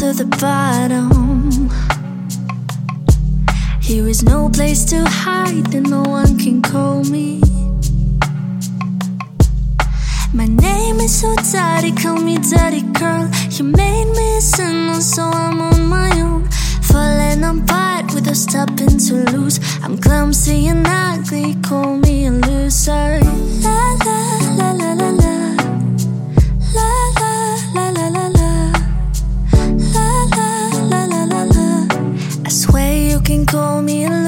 to the bottom. Here is no place to hide, and no one can call me. My name is so dirty, call me Daddy Girl. You made me a sinner, so I'm on my own. Falling apart without stopping to lose. I'm clumsy and ugly, call me a loser. La, la. Call me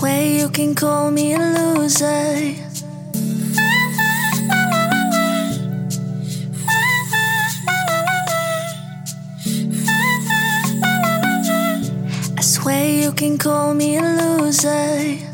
I swear you can call me a loser. I swear you can call me a loser.